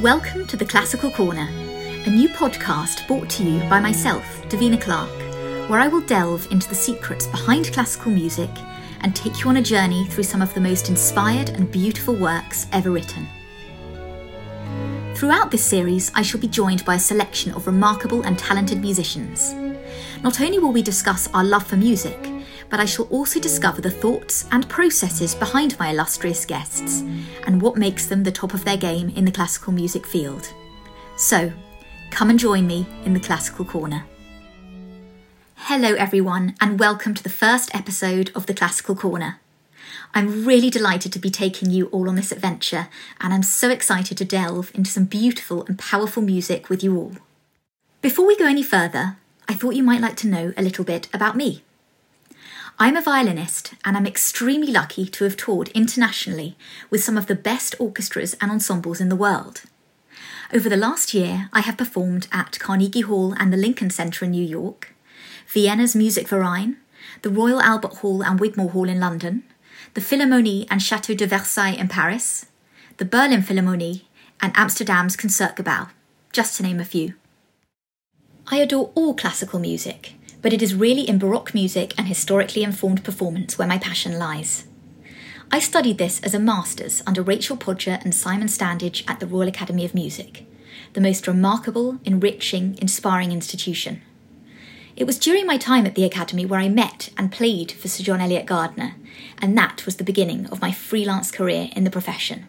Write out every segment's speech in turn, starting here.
Welcome to the Classical Corner, a new podcast brought to you by myself, Davina Clarke, where I will delve into the secrets behind classical music and take you on a journey through some of the most inspired and beautiful works ever written. Throughout this series, I shall be joined by a selection of remarkable and talented musicians. Not only will we discuss our love for music, but I shall also discover the thoughts and processes behind my illustrious guests and what makes them the top of their game in the classical music field. So, come and join me in the Classical Corner. Hello, everyone, and welcome to the first episode of the Classical Corner. I'm really delighted to be taking you all on this adventure, and I'm so excited to delve into some beautiful and powerful music with you all. Before we go any further, I thought you might like to know a little bit about me. I'm a violinist and I'm extremely lucky to have toured internationally with some of the best orchestras and ensembles in the world. Over the last year, I have performed at Carnegie Hall and the Lincoln Center in New York, Vienna's Musikverein, the Royal Albert Hall and Wigmore Hall in London, the Philharmonie and Chateau de Versailles in Paris, the Berlin Philharmonie, and Amsterdam's Concertgebouw, just to name a few. I adore all classical music, but it is really in Baroque music and historically informed performance where my passion lies. I studied this as a master's under Rachel Podger and Simon Standage at the Royal Academy of Music, the most remarkable, enriching, inspiring institution. It was during my time at the Academy where I met and played for Sir John Eliot Gardiner, and that was the beginning of my freelance career in the profession.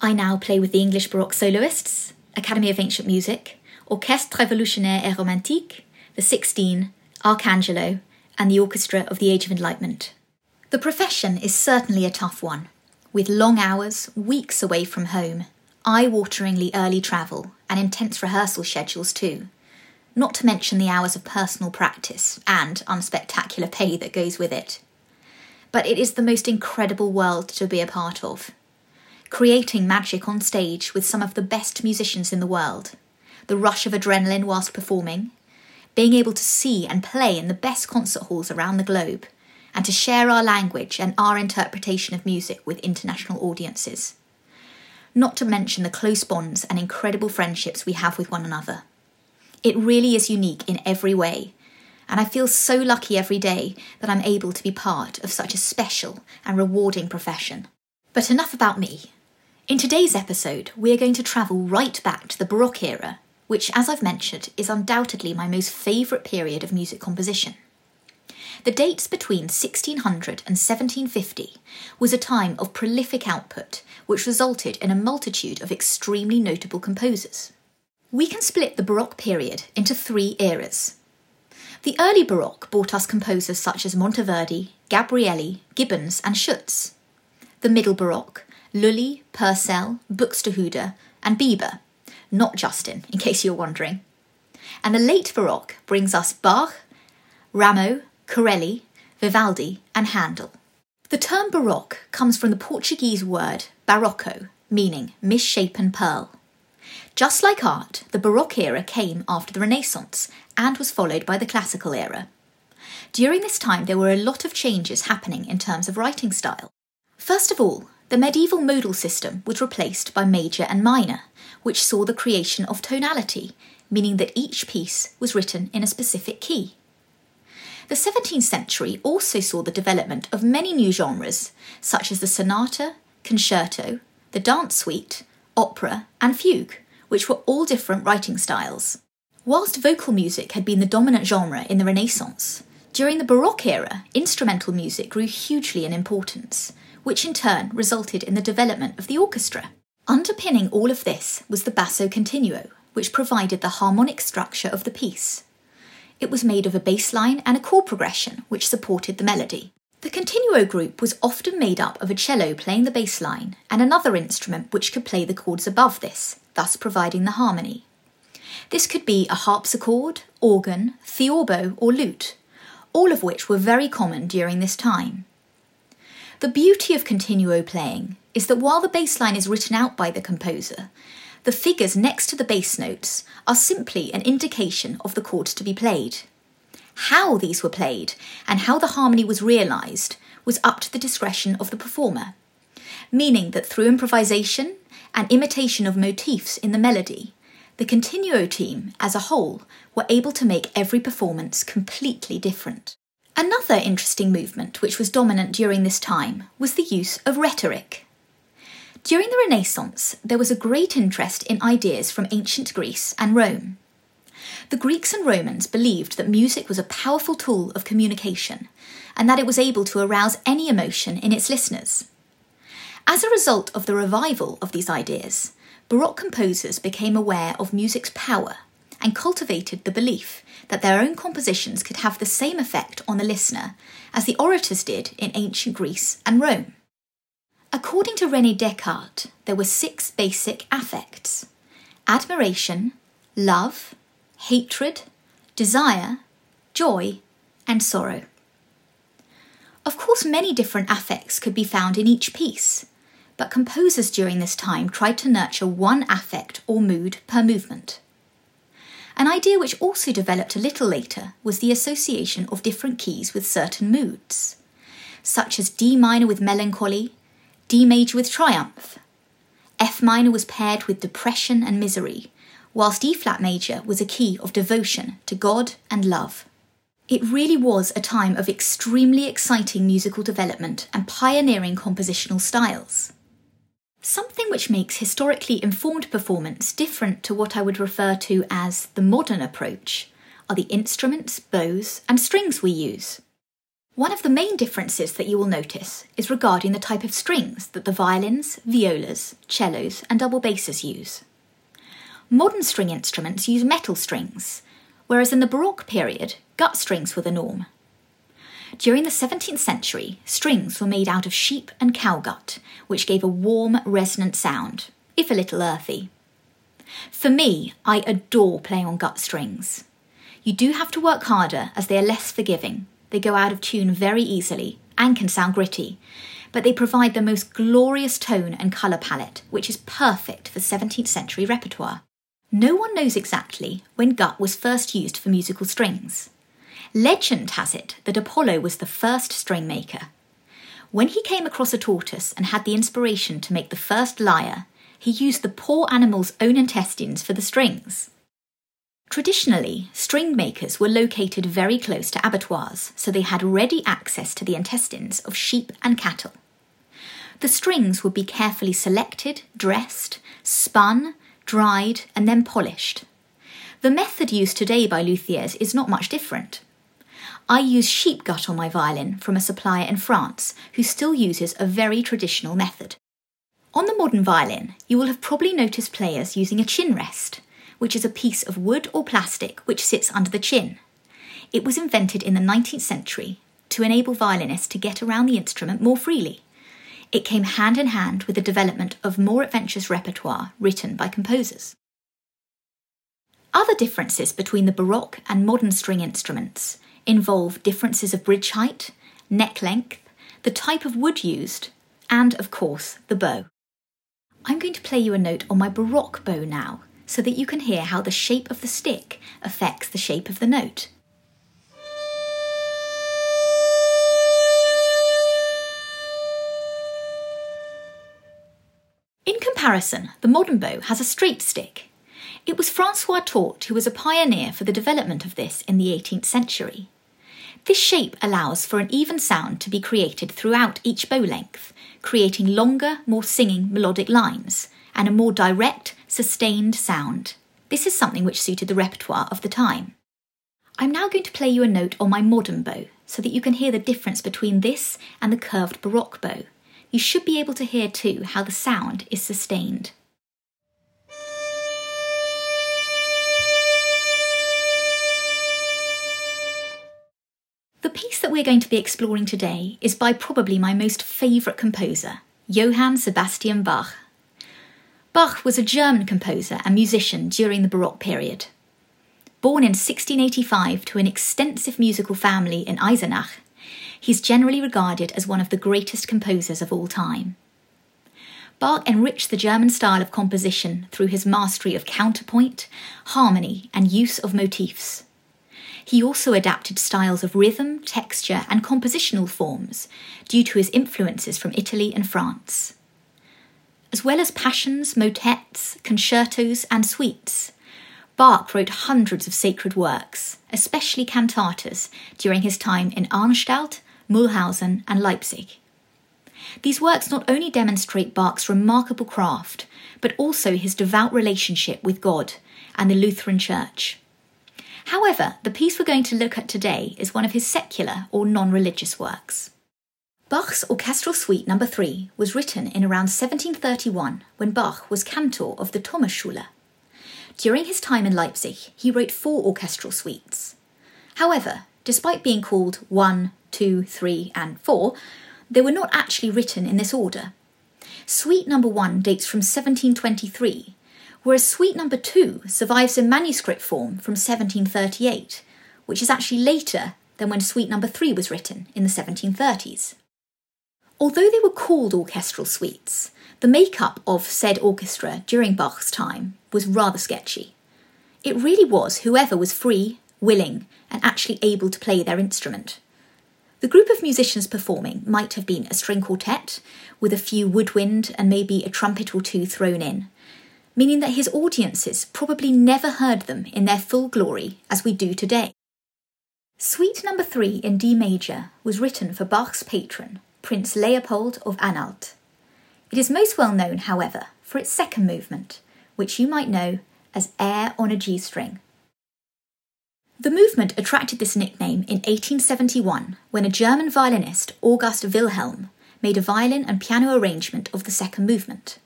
I now play with the English Baroque soloists, Academy of Ancient Music, Orchestre Révolutionnaire et Romantique, the 16, Arcangelo, and the Orchestra of the Age of Enlightenment. The profession is certainly a tough one, with long hours, weeks away from home, eye wateringly early travel, and intense rehearsal schedules too. Not to mention the hours of personal practice and unspectacular pay that goes with it. But it is the most incredible world to be a part of. Creating magic on stage with some of the best musicians in the world, the rush of adrenaline whilst performing, being able to see and play in the best concert halls around the globe, and to share our language and our interpretation of music with international audiences. Not to mention the close bonds and incredible friendships we have with one another. It really is unique in every way, and I feel so lucky every day that I'm able to be part of such a special and rewarding profession. But enough about me. In today's episode, we are going to travel right back to the Baroque era which, as I've mentioned, is undoubtedly my most favourite period of music composition. The dates between 1600 and 1750 was a time of prolific output, which resulted in a multitude of extremely notable composers. We can split the Baroque period into three eras. The early Baroque brought us composers such as Monteverdi, Gabrieli, Gibbons, and Schütz. The Middle Baroque, Lully, Purcell, Buxtehude, and Biber not Justin, in case you're wondering. And the late Baroque brings us Bach, Rameau, Corelli, Vivaldi, and Handel. The term Baroque comes from the Portuguese word barroco, meaning misshapen pearl. Just like art, the Baroque era came after the Renaissance and was followed by the Classical era. During this time, there were a lot of changes happening in terms of writing style. First of all, the medieval modal system was replaced by major and minor, which saw the creation of tonality, meaning that each piece was written in a specific key. The 17th century also saw the development of many new genres, such as the sonata, concerto, the dance suite, opera, and fugue, which were all different writing styles. Whilst vocal music had been the dominant genre in the Renaissance, during the Baroque era, instrumental music grew hugely in importance, which in turn resulted in the development of the orchestra. Underpinning all of this was the basso continuo, which provided the harmonic structure of the piece. It was made of a bass line and a chord progression which supported the melody. The continuo group was often made up of a cello playing the bass line and another instrument which could play the chords above this, thus providing the harmony. This could be a harpsichord, organ, theorbo, or lute, all of which were very common during this time. The beauty of continuo playing is that while the bass line is written out by the composer, the figures next to the bass notes are simply an indication of the chords to be played. How these were played and how the harmony was realised was up to the discretion of the performer, meaning that through improvisation and imitation of motifs in the melody, the Continuo team, as a whole, were able to make every performance completely different. Another interesting movement which was dominant during this time was the use of rhetoric. During the Renaissance, there was a great interest in ideas from ancient Greece and Rome. The Greeks and Romans believed that music was a powerful tool of communication and that it was able to arouse any emotion in its listeners. As a result of the revival of these ideas, Baroque composers became aware of music's power and cultivated the belief that their own compositions could have the same effect on the listener as the orators did in ancient Greece and Rome. According to Rene Descartes, there were six basic affects admiration, love, hatred, desire, joy, and sorrow. Of course, many different affects could be found in each piece, but composers during this time tried to nurture one affect or mood per movement. An idea which also developed a little later was the association of different keys with certain moods, such as D minor with melancholy, D major with triumph. F minor was paired with depression and misery, whilst E flat major was a key of devotion to God and love. It really was a time of extremely exciting musical development and pioneering compositional styles. Something which makes historically informed performance different to what I would refer to as the modern approach are the instruments, bows, and strings we use. One of the main differences that you will notice is regarding the type of strings that the violins, violas, cellos, and double basses use. Modern string instruments use metal strings, whereas in the Baroque period, gut strings were the norm. During the 17th century, strings were made out of sheep and cow gut, which gave a warm, resonant sound, if a little earthy. For me, I adore playing on gut strings. You do have to work harder as they are less forgiving. They go out of tune very easily and can sound gritty, but they provide the most glorious tone and colour palette, which is perfect for 17th century repertoire. No one knows exactly when gut was first used for musical strings. Legend has it that Apollo was the first string maker. When he came across a tortoise and had the inspiration to make the first lyre, he used the poor animal's own intestines for the strings. Traditionally, string makers were located very close to abattoirs, so they had ready access to the intestines of sheep and cattle. The strings would be carefully selected, dressed, spun, dried, and then polished. The method used today by luthiers is not much different. I use sheep gut on my violin from a supplier in France who still uses a very traditional method. On the modern violin, you will have probably noticed players using a chin rest, which is a piece of wood or plastic which sits under the chin. It was invented in the 19th century to enable violinists to get around the instrument more freely. It came hand in hand with the development of more adventurous repertoire written by composers. Other differences between the Baroque and modern string instruments involve differences of bridge height, neck length, the type of wood used, and of course, the bow. I'm going to play you a note on my Baroque bow now so that you can hear how the shape of the stick affects the shape of the note. In comparison, the modern bow has a straight stick. It was Francois Tourte who was a pioneer for the development of this in the 18th century. This shape allows for an even sound to be created throughout each bow length, creating longer, more singing melodic lines and a more direct, sustained sound. This is something which suited the repertoire of the time. I'm now going to play you a note on my modern bow so that you can hear the difference between this and the curved Baroque bow. You should be able to hear too how the sound is sustained. The piece that we're going to be exploring today is by probably my most favourite composer, Johann Sebastian Bach. Bach was a German composer and musician during the Baroque period. Born in 1685 to an extensive musical family in Eisenach, he's generally regarded as one of the greatest composers of all time. Bach enriched the German style of composition through his mastery of counterpoint, harmony, and use of motifs. He also adapted styles of rhythm, texture, and compositional forms due to his influences from Italy and France. As well as passions, motets, concertos, and suites, Bach wrote hundreds of sacred works, especially cantatas, during his time in Arnstadt, Mühlhausen, and Leipzig. These works not only demonstrate Bach's remarkable craft, but also his devout relationship with God and the Lutheran Church. However, the piece we're going to look at today is one of his secular or non religious works. Bach's Orchestral Suite No. 3 was written in around 1731 when Bach was cantor of the Thomasschule. During his time in Leipzig, he wrote four orchestral suites. However, despite being called 1, 2, 3, and 4, they were not actually written in this order. Suite number 1 dates from 1723, whereas suite number 2 survives in manuscript form from 1738, which is actually later than when suite number 3 was written in the 1730s. Although they were called orchestral suites, the makeup of said orchestra during Bach's time was rather sketchy. It really was whoever was free, willing, and actually able to play their instrument. The group of musicians performing might have been a string quartet, with a few woodwind and maybe a trumpet or two thrown in, meaning that his audiences probably never heard them in their full glory as we do today. Suite number three in D major was written for Bach's patron, Prince Leopold of Anhalt. It is most well known, however, for its second movement, which you might know as Air on a G string. The movement attracted this nickname in 1871 when a German violinist, August Wilhelmj, made a violin and piano arrangement of the second movement.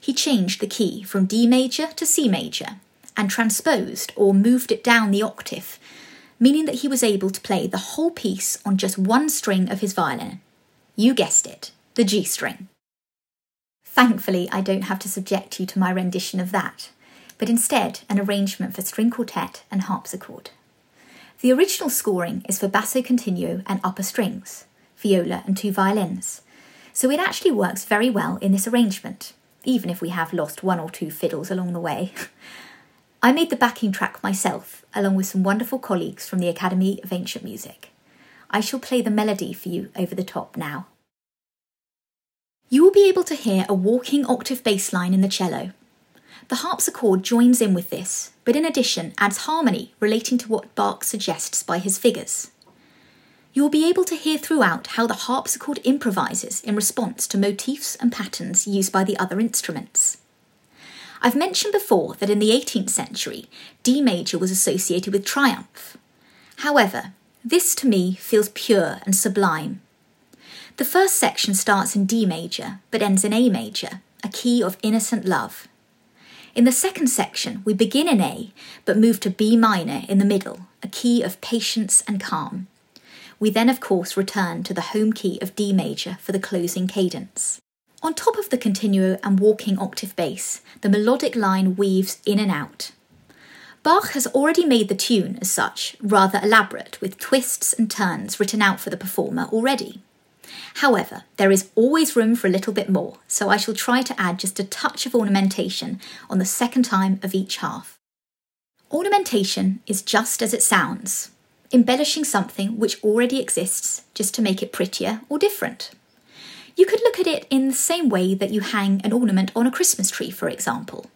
He changed the key from D major to C major and transposed or moved it down the octave, meaning that he was able to play the whole piece on just one string of his violin you guessed it, the G string. Thankfully, I don't have to subject you to my rendition of that, but instead an arrangement for string quartet and harpsichord. The original scoring is for basso continuo and upper strings, viola and two violins, so it actually works very well in this arrangement, even if we have lost one or two fiddles along the way. I made the backing track myself, along with some wonderful colleagues from the Academy of Ancient Music. I shall play the melody for you over the top now. You will be able to hear a walking octave bass line in the cello. The harpsichord joins in with this, but in addition adds harmony relating to what Bach suggests by his figures. You will be able to hear throughout how the harpsichord improvises in response to motifs and patterns used by the other instruments. I've mentioned before that in the 18th century, D major was associated with triumph. However, this to me feels pure and sublime. The first section starts in D major but ends in A major, a key of innocent love. In the second section, we begin in A but move to B minor in the middle, a key of patience and calm. We then, of course, return to the home key of D major for the closing cadence. On top of the continuo and walking octave bass, the melodic line weaves in and out, Bach has already made the tune, as such, rather elaborate, with twists and turns written out for the performer already. However, there is always room for a little bit more, so I shall try to add just a touch of ornamentation on the second time of each half. Ornamentation is just as it sounds, embellishing something which already exists just to make it prettier or different. You could look at it in the same way that you hang an ornament on a Christmas tree, for example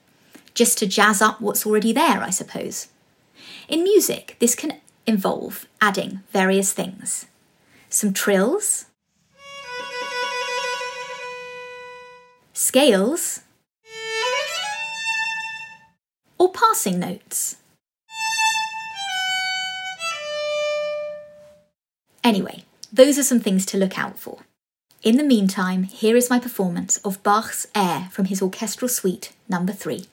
just to jazz up what's already there, I suppose. In music, this can involve adding various things some trills, scales, or passing notes. Anyway, those are some things to look out for. In the meantime, here is my performance of Bach's Air from his orchestral suite number 3.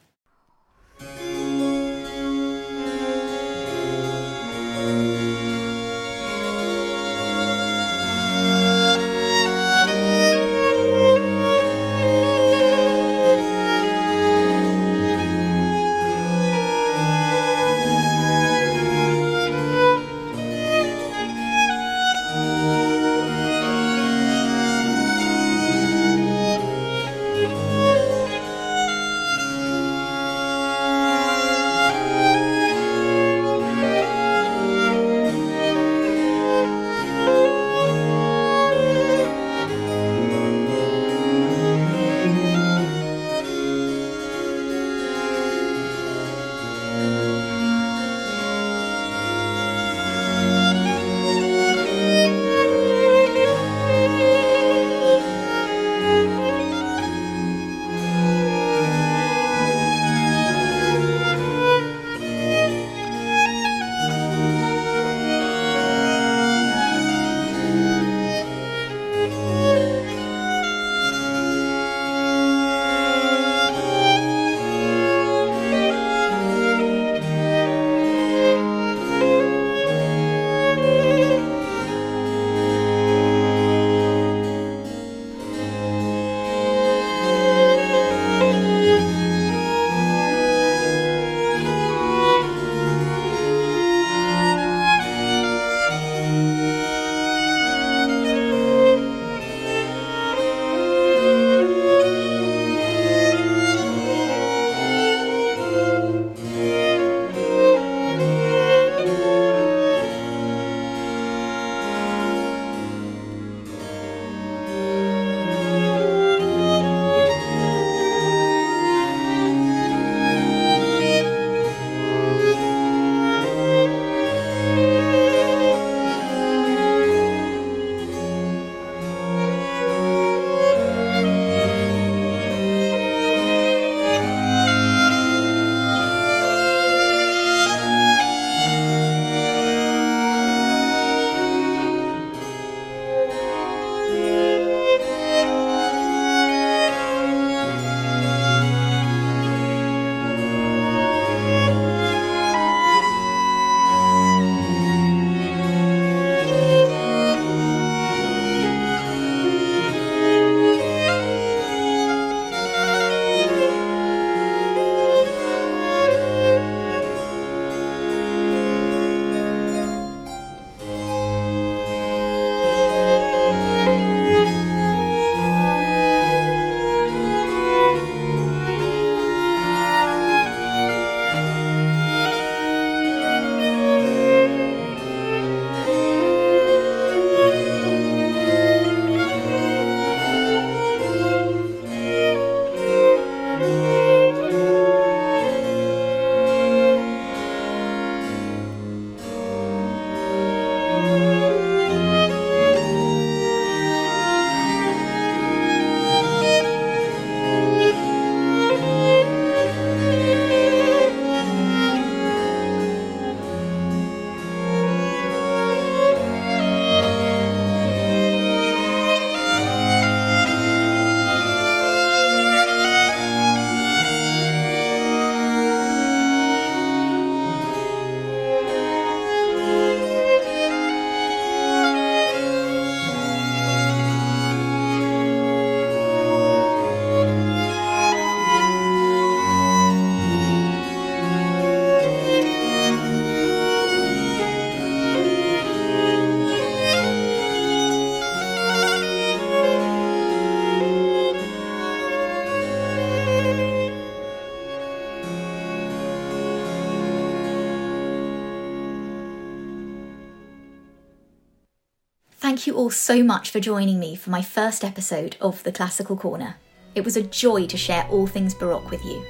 Thank you all so much for joining me for my first episode of The Classical Corner. It was a joy to share all things Baroque with you.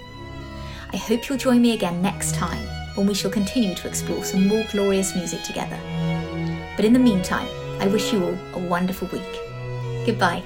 I hope you'll join me again next time when we shall continue to explore some more glorious music together. But in the meantime, I wish you all a wonderful week. Goodbye.